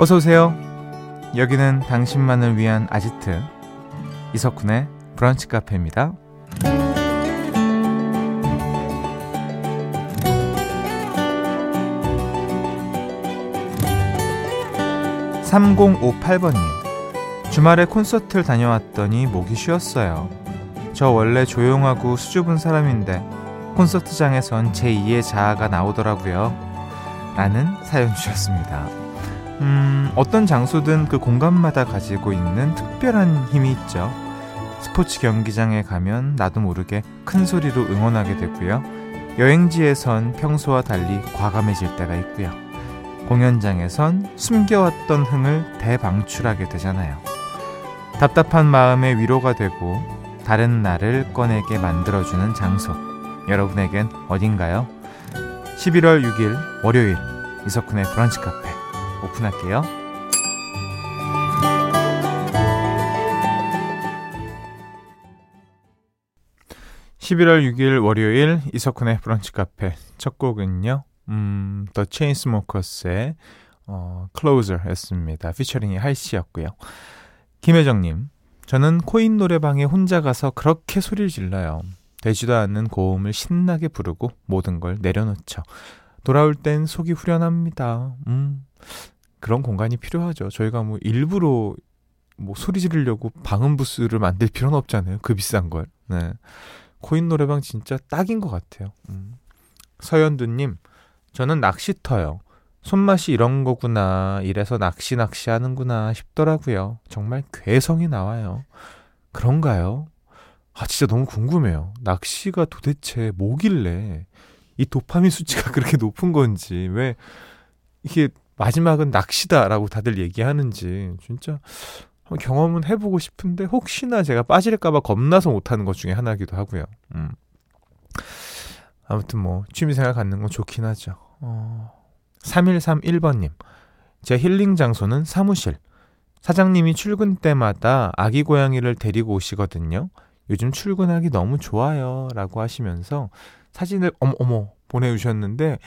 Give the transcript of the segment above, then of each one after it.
어서 오세요. 여기는 당신만을 위한 아지트 이석훈의 브런치 카페입니다. 3058번님 주말에 콘서트를 다녀왔더니 목이 쉬었어요. 저 원래 조용하고 수줍은 사람인데 콘서트장에선 제2의 자아가 나오더라고요. 라는 사연 주셨습니다. 음, 어떤 장소든 그 공간마다 가지고 있는 특별한 힘이 있죠. 스포츠 경기장에 가면 나도 모르게 큰 소리로 응원하게 되고요. 여행지에선 평소와 달리 과감해질 때가 있고요. 공연장에선 숨겨왔던 흥을 대방출하게 되잖아요. 답답한 마음의 위로가 되고 다른 나를 꺼내게 만들어주는 장소. 여러분에겐 어딘가요? 11월 6일 월요일 이석훈의 브런치 카페 오픈할게요. 11월 6일 월요일 이석훈의 브런치 카페 첫 곡은요. 음, The Chainsmokers의 어, Closer였습니다. 피처링이 할씨였고요. 김혜정님, 저는 코인 노래방에 혼자 가서 그렇게 소리를 질러요. 되지도 않는 고음을 신나게 부르고 모든 걸 내려놓죠. 돌아올 땐 속이 후련합니다. 음, 그런 공간이 필요하죠. 저희가 뭐 일부러 뭐 소리 지르려고 방음 부스를 만들 필요는 없잖아요. 그 비싼 걸. 네. 코인 노래방 진짜 딱인 것 같아요. 음. 서현두님, 저는 낚시터요. 손맛이 이런 거구나. 이래서 낚시 낚시 하는구나 싶더라고요. 정말 괴성이 나와요. 그런가요? 아, 진짜 너무 궁금해요. 낚시가 도대체 뭐길래 이 도파민 수치가 그렇게 높은 건지, 왜 이게 마지막은 낚시다라고 다들 얘기하는지, 진짜 경험은 해보고 싶은데, 혹시나 제가 빠질까봐 겁나서 못하는 것 중에 하나기도 하고요. 음. 아무튼 뭐, 취미생활 갖는 건 좋긴 하죠. 어... 3131번님. 제 힐링 장소는 사무실. 사장님이 출근 때마다 아기 고양이를 데리고 오시거든요. 요즘 출근하기 너무 좋아요. 라고 하시면서 사진을 어머, 어머, 보내주셨는데,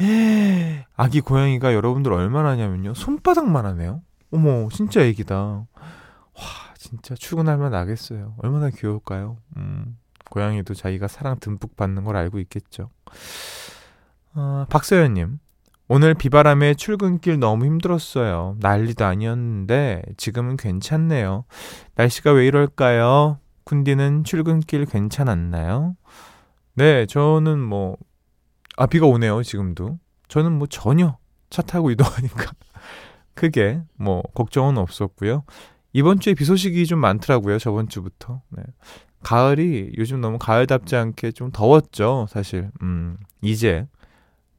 아기 고양이가 여러분들 얼마나 하냐면요. 손바닥만 하네요. 어머, 진짜 애기다. 와, 진짜 출근하면 나겠어요. 얼마나 귀여울까요? 음, 고양이도 자기가 사랑 듬뿍 받는 걸 알고 있겠죠. 어, 박서연님, 오늘 비바람에 출근길 너무 힘들었어요. 난리도 아니었는데 지금은 괜찮네요. 날씨가 왜 이럴까요? 쿤디는 출근길 괜찮았나요? 네, 저는 뭐, 아, 비가 오네요, 지금도. 저는 뭐 전혀 차 타고 이동하니까 크게 뭐 걱정은 없었고요. 이번 주에 비 소식이 좀 많더라고요, 저번 주부터. 네. 가을이 요즘 너무 가을답지 않게 좀 더웠죠, 사실. 음, 이제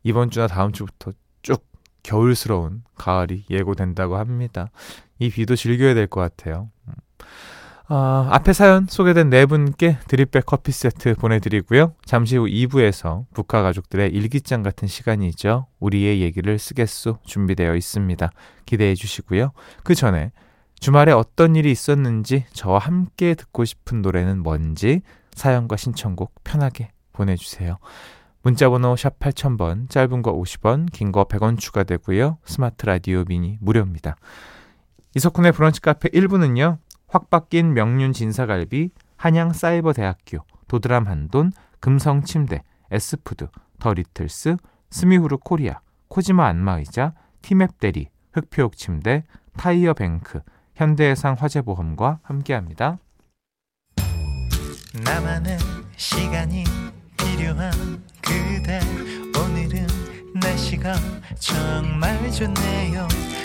이번 주나 다음 주부터 쭉 겨울스러운 가을이 예고된다고 합니다. 이 비도 즐겨야 될 것 같아요. 어, 앞에 사연 소개된 네 분께 드립백 커피 세트 보내드리고요. 잠시 후 2부에서 북한 가족들의 일기장 같은 시간이죠. 우리의 얘기를 쓰겠소 준비되어 있습니다. 기대해 주시고요. 그 전에 주말에 어떤 일이 있었는지 저와 함께 듣고 싶은 노래는 뭔지 사연과 신청곡 편하게 보내주세요. 문자번호 샵 8000번, 짧은 거 50원, 긴 거 100원 추가되고요. 스마트 라디오 미니 무료입니다. 이석훈의 브런치 카페 1부는요. 확 바뀐 명륜 진사갈비, 한양 사이버대학교, 도드람 한돈, 금성 침대, 에스푸드, 더 리틀스, 스미후루 코리아, 코지마 안마의자, 티맵 대리, 흑표옥 침대, 타이어 뱅크, 현대해상 화재보험과 함께합니다. 나만의 시간이 필요한 그대 오늘은 날씨가 정말 좋네요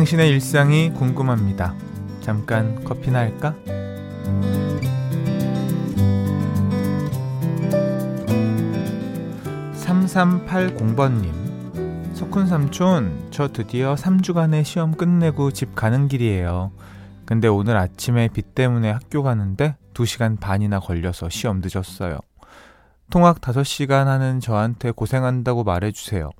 당신의 일상이 궁금합니다. 잠깐 커피나 할까? 3380번님. 석훈 삼촌, 저 드디어 3주간의 시험 끝내고 집 가는 길이에요. 근데 오늘 아침에 비 때문에 학교 가는데 2시간 반이나 걸려서 시험 늦었어요. 통학 5시간 하는 저한테 고생한다고 말해주세요.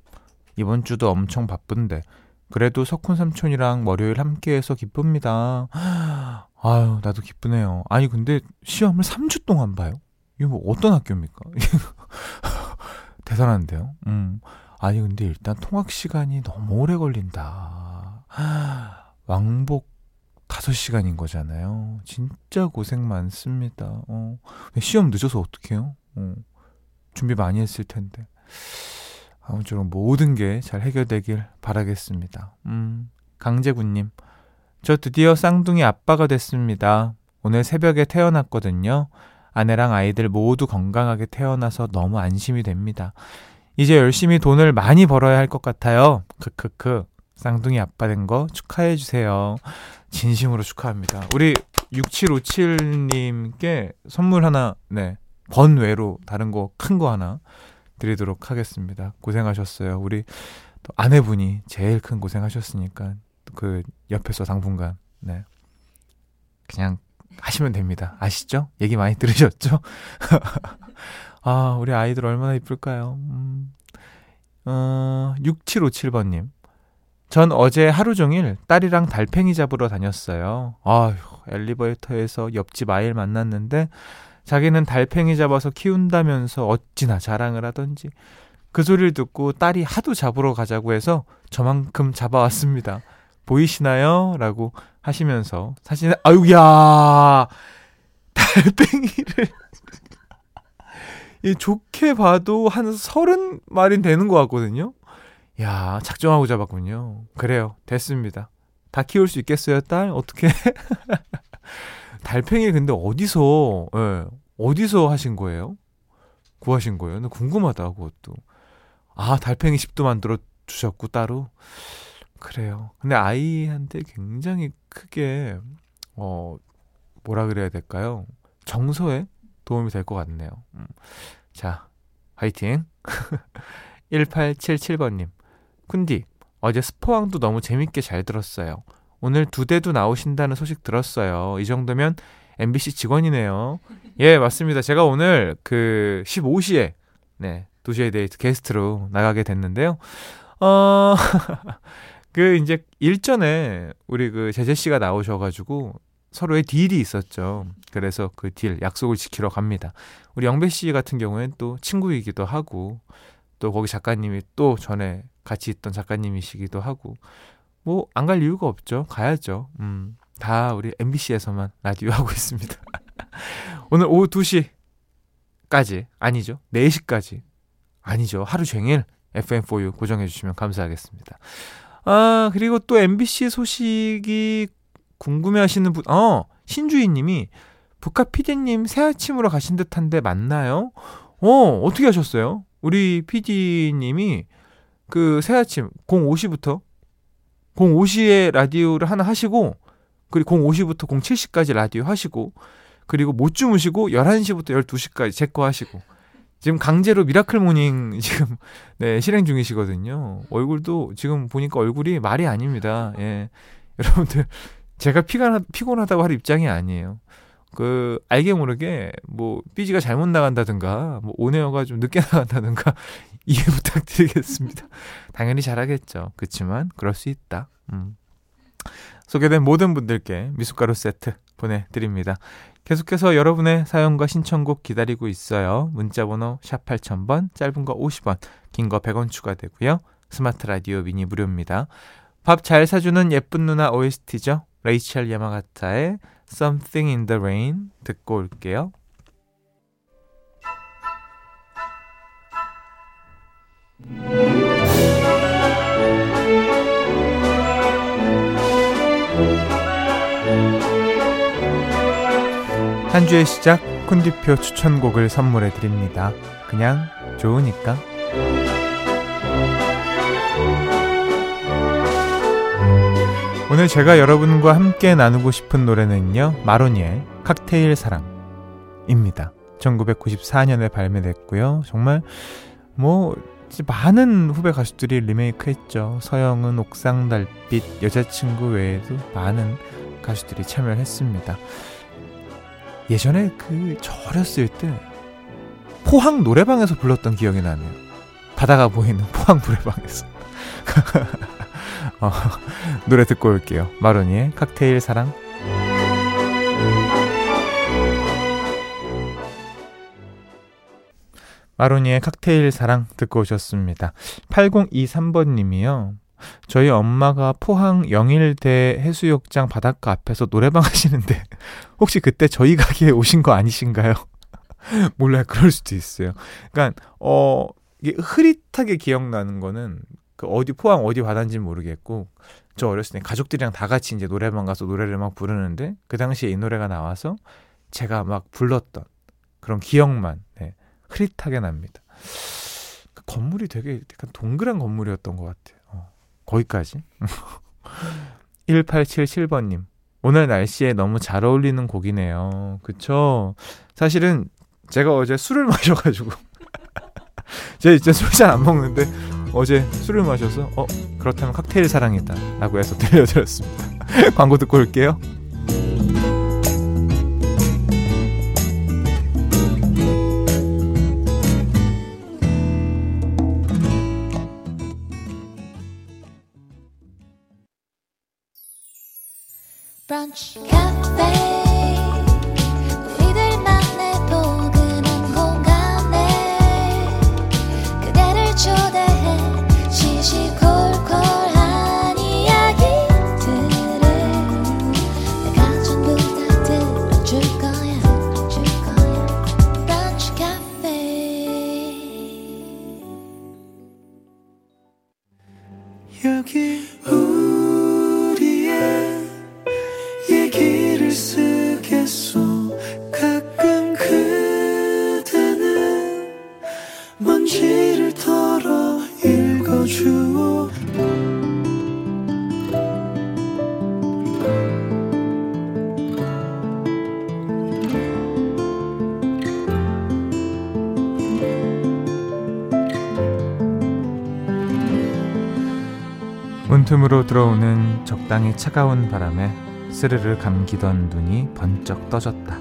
이번 주도 엄청 바쁜데, 그래도 석훈 삼촌이랑 월요일 함께해서 기쁩니다. 아유, 나도 기쁘네요. 아니, 근데 시험을 3주 동안 봐요? 이거 뭐 어떤 학교입니까? 대단한데요? 음. 아니, 근데 일단 통학 시간이 너무 오래 걸린다. 왕복 5시간인 거잖아요. 진짜 고생 많습니다. 어. 시험 늦어서 어떡해요? 어. 준비 많이 했을 텐데. 아무쪼록 모든 게 잘 해결되길 바라겠습니다. 음, 강재군님. 저 드디어 쌍둥이 아빠가 됐습니다. 오늘 새벽에 태어났거든요. 아내랑 아이들 모두 건강하게 태어나서 너무 안심이 됩니다. 이제 열심히 돈을 많이 벌어야 할 것 같아요. 크크크. 쌍둥이 아빠 된 거 축하해 주세요. 진심으로 축하합니다. 우리 6757님께 선물 하나, 네. 번외로 다른 거 큰거 하나 드리도록 하겠습니다. 고생하셨어요. 우리 또 아내분이 제일 큰 고생하셨으니까 그 옆에서 당분간 네. 그냥 하시면 됩니다. 아시죠? 얘기 많이 들으셨죠? 아, 우리 아이들 얼마나 이쁠까요? 음. 어, 6757번님. 전 어제 하루 종일 딸이랑 달팽이 잡으러 다녔어요. 아휴, 엘리베이터에서 옆집 아이를 만났는데 자기는 달팽이 잡아서 키운다면서 어찌나 자랑을 하던지 그 소리를 듣고 딸이 하도 잡으러 가자고 해서 저만큼 잡아왔습니다. 보이시나요? 라고 하시면서 사진을 아유야 달팽이를 이 좋게 봐도 한 서른 마리 되는 것 같거든요. 야 작정하고 잡았군요. 그래요 됐습니다. 다 키울 수 있겠어요 딸? 어떻게? 달팽이 근데 어디서 예, 어디서 하신 거예요? 구하신 거예요? 궁금하다 그것도. 아 달팽이 집도 만들어 주셨고 따로. 그래요. 근데 아이한테 굉장히 크게 어 뭐라 그래야 될까요? 정서에 도움이 될 것 같네요. 음. 자, 화이팅. 1877번님. 쿤디, 어제 스포왕도 너무 재밌게 잘 들었어요. 오늘 두 대도 나오신다는 소식 들었어요. 이 정도면 MBC 직원이네요. 예, 맞습니다. 제가 오늘 그 15시에 네, 도시의 데이트 게스트로 나가게 됐는데요. 어, 그 이제 일전에 우리 그 제재 씨가 나오셔가지고 서로의 딜이 있었죠. 그래서 그 딜, 약속을 지키러 갑니다. 우리 영배 씨 같은 경우에는 또 친구이기도 하고, 또 거기 작가님이 또 전에 같이 있던 작가님이시기도 하고, 뭐, 안 갈 이유가 없죠. 가야죠. 음, 다 우리 MBC에서만 라디오 하고 있습니다. 오늘 오후 2시까지, 아니죠. 4시까지, 아니죠. 하루 종일 FM4U 고정해 주시면 감사하겠습니다. 아, 그리고 또 MBC 소식이 궁금해 하시는 분, 어, 신주희 님이 북카 PD님 새 아침으로 가신 듯한데 맞나요? 어, 어떻게 하셨어요? 우리 PD님이 그 새 아침 05시부터 05시에 라디오를 하나 하시고 그리고 05시부터 07시까지 라디오 하시고 그리고 못 주무시고 11시부터 12시까지 제 거 하시고 지금 강제로 miracle morning 지금 네, 실행 중이시거든요. 얼굴도 지금 보니까 얼굴이 말이 아닙니다. 예. 여러분들 제가 피곤하, 피곤하다고 할 입장이 아니에요. 그 알게 모르게 뭐 BG가 잘못 나간다든가 뭐 on air가 좀 늦게 나간다든가 이해 부탁드리겠습니다. 당연히 잘하겠죠. 그렇지만 그럴 수 있다. 음. 소개된 모든 분들께 미숫가루 세트 보내드립니다. 계속해서 여러분의 사연과 신청곡 기다리고 있어요. 문자번호 샵 8000번, 짧은 거 50원, 긴 거 100원 추가되고요. 스마트 라디오 미니 무료입니다. 밥 잘 사주는 예쁜 누나 OST죠. 레이첼 야마가타의 Something in the Rain 듣고 올게요. 한 주의 시작 쿤디표 추천곡을 선물해 드립니다. 그냥 좋으니까. 오늘 제가 여러분과 함께 나누고 싶은 노래는요. 마로니의 칵테일 사랑입니다. 1994년에 발매됐고요. 정말 뭐 많은 후배 가수들이 리메이크 했죠. 서영은, 옥상 달빛, 여자친구 외에도 많은 가수들이 참여를 했습니다. 예전에 그, 저 어렸을 때, 포항 노래방에서 불렀던 기억이 나네요. 바다가 보이는 포항 노래방에서. 어, 노래 듣고 올게요. 마로니의 칵테일 사랑. 마로니의 칵테일 사랑 듣고 오셨습니다. 8023번님이요. 저희 엄마가 포항 영일대 해수욕장 바닷가 앞에서 노래방 하시는데 혹시 그때 저희 가게에 오신 거 아니신가요? 몰라요. 그럴 수도 있어요. 그러니까 어 이게 흐릿하게 기억나는 거는 그 어디 포항 어디 바다인지 모르겠고 저 어렸을 때 가족들이랑 다 같이 이제 노래방 가서 노래를 막 부르는데 그 당시에 이 노래가 나와서 제가 막 불렀던 그런 기억만 네. 흐릿하게 납니다. 그 건물이 되게 약간 동그란 건물이었던 것 같아요. 어, 거기까지. 1877번님. 오늘 날씨에 너무 잘 어울리는 곡이네요. 그쵸? 사실은 제가 어제 술을 마셔가지고. 제가 진짜 술 잘 안 먹는데 어제 술을 마셔서 어 그렇다면 칵테일 사랑이다 라고 해서 들려드렸습니다. 광고 듣고 올게요. 문틈으 들어오는 적당히 차가운 바람에 스르르 감기던 눈이 번쩍 떠졌다.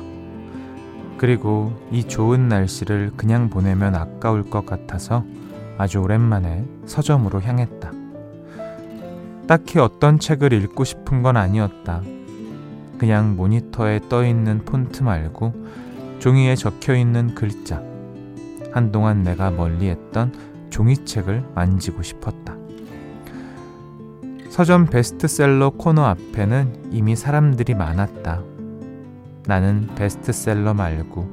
그리고 이 좋은 날씨를 그냥 보내면 아까울 것 같아서 아주 오랜만에 서점으로 향했다. 딱히 어떤 책을 읽고 싶은 건 아니었다. 그냥 모니터에 떠 있는 폰트 말고 종이에 적혀 있는 글자. 한동안 내가 멀리 했던 종이책을 만지고 싶었다. 서점 베스트셀러 코너 앞에는 이미 사람들이 많았다. 나는 베스트셀러 말고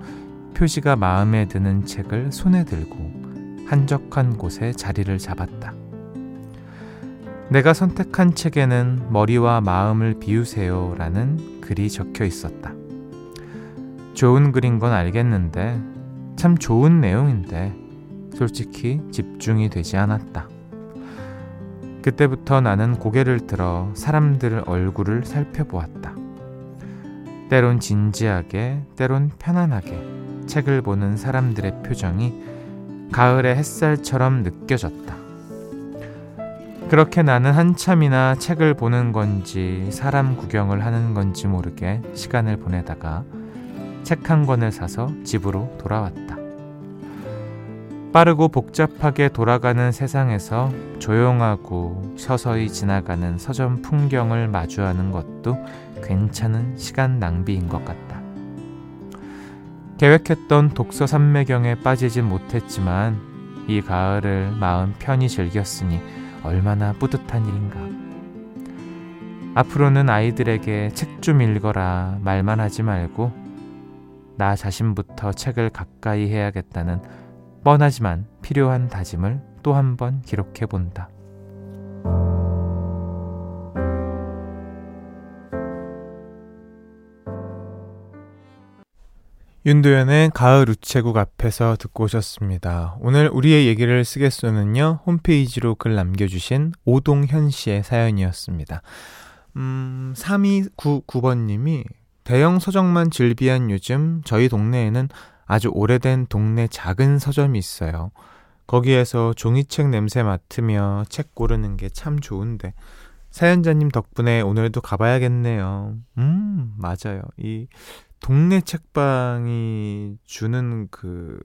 표지가 마음에 드는 책을 손에 들고 한적한 곳에 자리를 잡았다. 내가 선택한 책에는 머리와 마음을 비우세요 라는 글이 적혀 있었다. 좋은 글인 건 알겠는데, 참 좋은 내용인데, 솔직히 집중이 되지 않았다. 그때부터 나는 고개를 들어 사람들 얼굴을 살펴보았다. 때론 진지하게, 때론 편안하게 책을 보는 사람들의 표정이 가을의 햇살처럼 느껴졌다. 그렇게 나는 한참이나 책을 보는 건지 사람 구경을 하는 건지 모르게 시간을 보내다가 책 한 권을 사서 집으로 돌아왔다. 빠르고 복잡하게 돌아가는 세상에서 조용하고 서서히 지나가는 서점 풍경을 마주하는 것도 괜찮은 시간 낭비인 것 같다. 계획했던 독서 산매경에 빠지진 못했지만 이 가을을 마음 편히 즐겼으니 얼마나 뿌듯한 일인가. 앞으로는 아이들에게 책 좀 읽어라 말만 하지 말고 나 자신부터 책을 가까이 해야겠다는 뻔하지만 필요한 다짐을 또 한 번 기록해 본다. 윤도현의 가을 우체국 앞에서 듣고 오셨습니다. 오늘 우리의 얘기를 쓰겠소는요, 홈페이지로 글 남겨주신 오동현 씨의 사연이었습니다. 음, 3299번님이 대형 서적만 즐비한 요즘 저희 동네에는 아주 오래된 동네 작은 서점이 있어요. 거기에서 종이책 냄새 맡으며 책 고르는 게 참 좋은데 사연자님 덕분에 오늘도 가봐야겠네요. 음, 맞아요. 이 동네 책방이 주는 그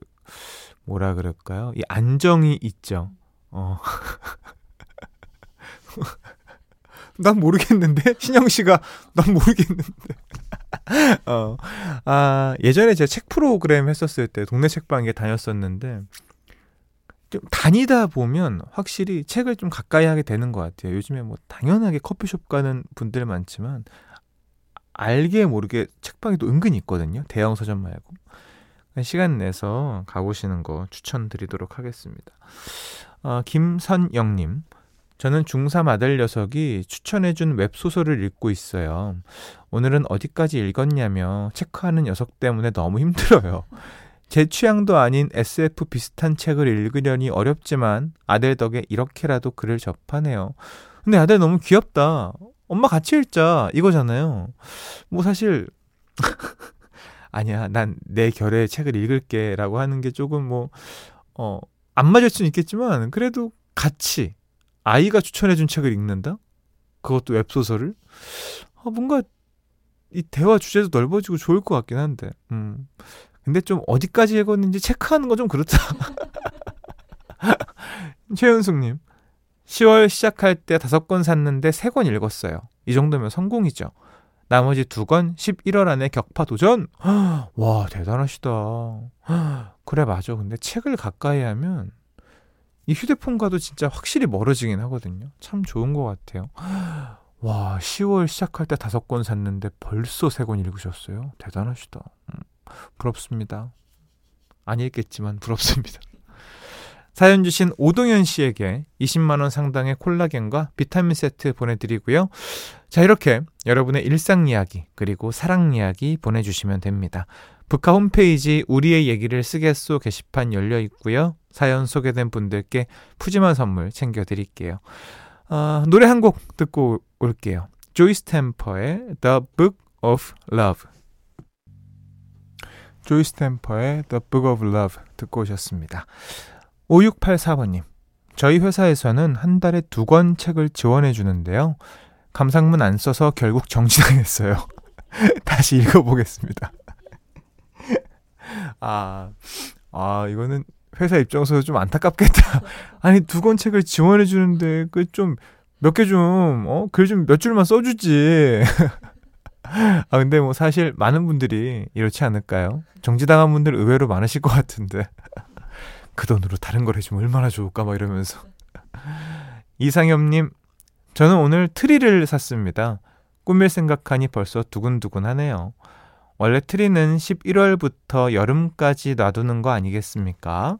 뭐라 그럴까요? 이 안정이 있죠. 어. 난 모르겠는데 신영 씨가 난 모르겠는데. 어. 아, 예전에 제가 책 프로그램 했었을 때 동네 책방에 다녔었는데 좀 다니다 보면 확실히 책을 좀 가까이 하게 되는 것 같아요. 요즘에 뭐 당연하게 커피숍 가는 분들 많지만 알게 모르게 책방이 또 은근히 있거든요. 대형 서점 말고. 시간 내서 가보시는 거 추천드리도록 하겠습니다. 어, 김선영님. 저는 중3 아들 녀석이 추천해준 웹소설을 읽고 있어요. 오늘은 어디까지 읽었냐며 체크하는 녀석 때문에 너무 힘들어요. 제 취향도 아닌 SF 비슷한 책을 읽으려니 어렵지만 아들 덕에 이렇게라도 글을 접하네요. 근데 아들 너무 귀엽다. 엄마 같이 읽자. 이거잖아요. 뭐 사실 아니야. 난 내 결의 책을 읽을게 라고 하는 게 조금 뭐, 어, 안 맞을 수는 있겠지만, 그래도 같이 아이가 추천해준 책을 읽는다? 그것도 웹소설을? 아, 뭔가 이 대화 주제도 넓어지고 좋을 것 같긴 한데, 음. 근데 좀 어디까지 읽었는지 체크하는 거좀 그렇다. 최윤숙님, 10월 시작할 때 다섯 권 샀는데 세권 읽었어요. 이 정도면 성공이죠. 나머지 두권 11월 안에 격파 도전? 와, 대단하시다. 그래, 맞아. 근데 책을 가까이 하면 이 휴대폰과도 진짜 확실히 멀어지긴 하거든요. 참 좋은 것 같아요. 와, 10월 시작할 때 다섯 권 샀는데 벌써 세 권 읽으셨어요? 대단하시다. 음, 부럽습니다. 안 읽겠지만 부럽습니다. 사연 주신 오동현 씨에게 20만원 상당의 콜라겐과 비타민 세트 보내드리고요. 자, 이렇게 여러분의 일상 이야기, 그리고 사랑 이야기 보내주시면 됩니다. 북카 홈페이지 우리의 얘기를 쓰겠소 게시판 열려 있고요. 사연 소개된 분들께 푸짐한 선물 챙겨드릴게요. 어, 노래 한 곡 듣고 올게요. 조이 스탬퍼의 The Book of Love. 조이 스탬퍼의 The Book of Love 듣고 오셨습니다. 5684번님. 저희 회사에서는 한 달에 두 권 책을 지원해 주는데요. 감상문 안 써서 결국 정지당했어요. 다시 읽어보겠습니다. 아, 아, 이거는 회사 입장에서 좀 안타깝겠다. 아니, 두 권 책을 지원해 주는데, 그 좀, 몇 개 좀, 어? 글 좀 몇 줄만 써주지. 아, 근데 뭐 사실 많은 분들이 이렇지 않을까요? 정지당한 분들 의외로 많으실 것 같은데. 그 돈으로 다른 걸 해주면 얼마나 좋을까 막 이러면서 이상엽님 저는 오늘 트리를 샀습니다. 꾸밀 생각하니 벌써 두근두근하네요. 원래 트리는 11월부터 여름까지 놔두는 거 아니겠습니까?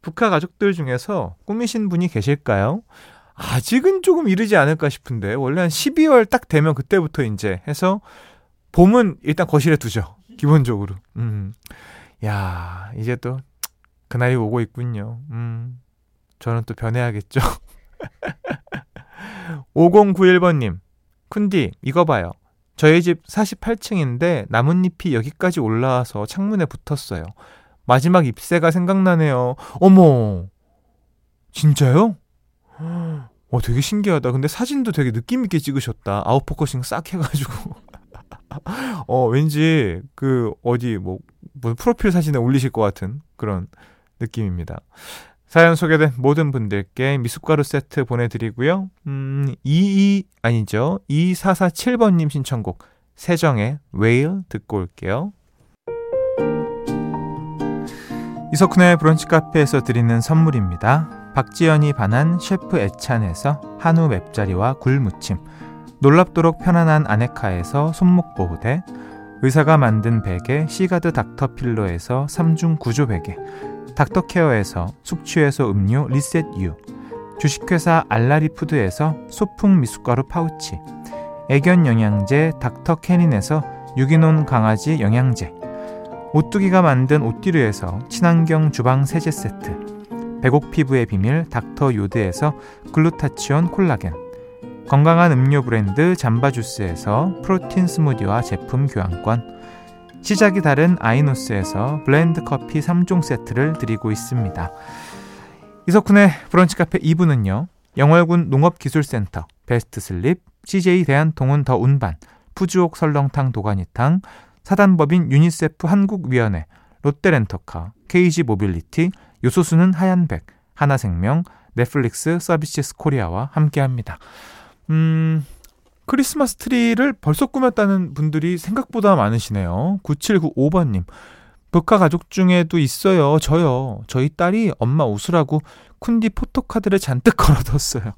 브카 가족들 중에서 꾸미신 분이 계실까요? 아직은 조금 이르지 않을까 싶은데 원래 한 12월 딱 되면 그때부터 이제 해서 봄은 일단 거실에 두죠. 기본적으로. 음. 야, 이제 또 그날이 오고 있군요. 음, 저는 또 변해야겠죠. 5091번 님, 쿤디, 이거 봐요. 저희 집 48층인데 나뭇잎이 여기까지 올라와서 창문에 붙었어요. 마지막 잎새가 생각나네요. 어머, 진짜요? 어, 되게 신기하다. 근데 사진도 되게 느낌있게 찍으셨다. out focusing 싹 해가지고. 어, 왠지 그 어디 뭐, 뭐 프로필 사진에 올리실 것 같은 그런 느낌입니다. 사연 소개된 모든 분들께 미숫가루 세트 보내드리고요. 음, 22, 아니죠. 2447번님 신청곡, 세정의 웨일 듣고 올게요. 이석훈의 브런치 카페에서 드리는 선물입니다. 박지연이 반한 셰프 애찬에서 한우 맵자리와 굴무침, 놀랍도록 편안한 아네카에서 손목 보호대, 의사가 만든 베개 시가드 닥터필로에서 3중 구조 베개, 닥터케어에서 숙취해소 음료 리셋유 주식회사 알라리푸드에서 소풍 미숫가루 파우치 애견 영양제 닥터캐닌에서 유기농 강아지 영양제 오뚜기가 만든 오띠르에서 친환경 주방 세제 세트 백옥 피부의 비밀 닥터 요드에서 글루타치온 콜라겐 건강한 음료 브랜드 잠바주스에서 프로틴 스무디와 제품 교환권 시작이 다른 아이노스에서 블렌드 커피 3종 세트를 드리고 있습니다. 이석훈의 브런치 카페 2부는요. 영월군 농업기술센터, 베스트슬립, CJ 대한통운 더 운반, 푸주옥 설렁탕 도가니탕, 사단법인 유니세프 한국위원회, 롯데렌터카, KG 모빌리티, 요소수는 하얀백, 하나생명, 넷플릭스 서비스 코리아와 함께합니다. 음, 크리스마스 트리를 벌써 꾸몄다는 분들이 생각보다 많으시네요. 9795번님. 브카 가족 중에도 있어요. 저요. 저희 딸이 엄마 웃으라고 쿤디 포토카드를 잔뜩 걸어뒀어요.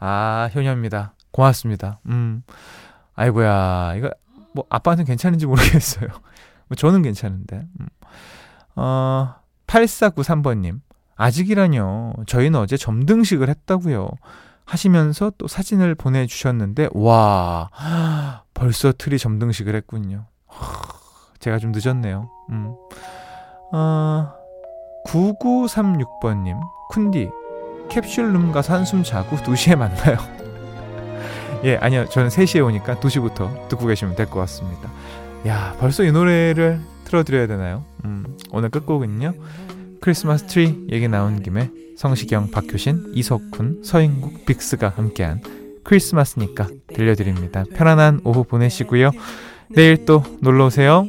아, 효녀입니다. 고맙습니다. 음. 아이고야. 이거 뭐 아빠한테는 괜찮은지 모르겠어요. 뭐 저는 괜찮은데. 음. 어, 8493번님. 아직이라뇨. 저희는 어제 점등식을 했다고요. 하시면서 또 사진을 보내주셨는데, 와, 벌써 트리 점등식을 했군요. 제가 좀 늦었네요. 음. 어, 9936번님, 쿤디, 캡슐룸 가서 한숨 자고 2시에 만나요. 예, 아니요. 저는 3시에 오니까 2시부터 듣고 계시면 될 것 같습니다. 야, 벌써 이 노래를 틀어드려야 되나요? 음, 오늘 끝곡은요. 크리스마스 트리 얘기 나온 김에 성시경, 박효신, 이석훈, 서인국, 빅스가 함께한 크리스마스니까 들려드립니다. 편안한 오후 보내시고요. 내일 또 놀러 오세요.